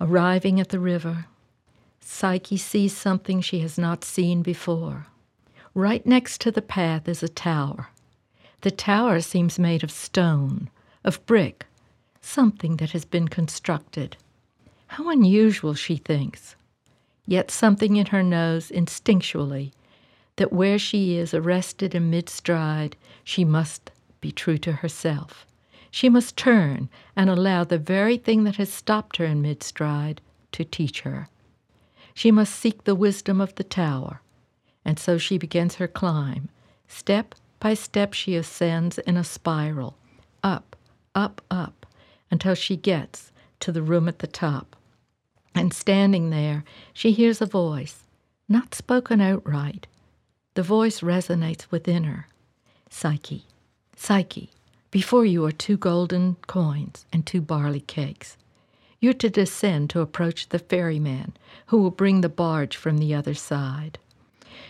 Arriving at the river, Psyche sees something she has not seen before. Right next to the path is a tower. The tower seems made of stone, of brick, something that has been constructed. How unusual, she thinks. Yet something in her knows instinctually that where she is arrested in mid stride, she must be true to herself. She must turn and allow the very thing that has stopped her in mid stride to teach her. She must seek the wisdom of the tower, and so she begins her climb. Step by step, she ascends in a spiral, up, up, up, until she gets to the room at the top. And standing there, she hears a voice, not spoken outright. The voice resonates within her. Psyche, Psyche, before you are two golden coins and two barley cakes. You're to descend to approach the ferryman who will bring the barge from the other side.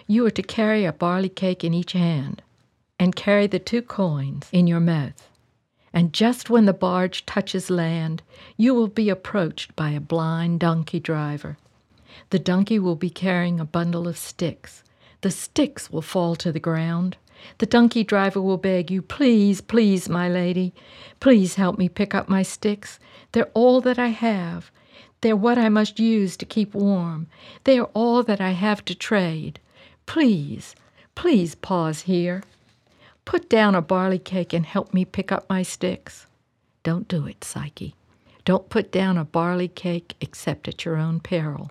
You are to carry a barley cake in each hand and carry the two coins in your mouth. And just when the barge touches land, you will be approached by a blind donkey driver. The donkey will be carrying a bundle of sticks. The sticks will fall to the ground. The donkey driver will beg you, Please, please, my lady, please help me pick up my sticks. They're all that I have. They're what I must use to keep warm. They are all that I have to trade. Please, please pause here. Put down a barley cake and help me pick up my sticks. Don't do it, Psyche. Don't put down a barley cake except at your own peril.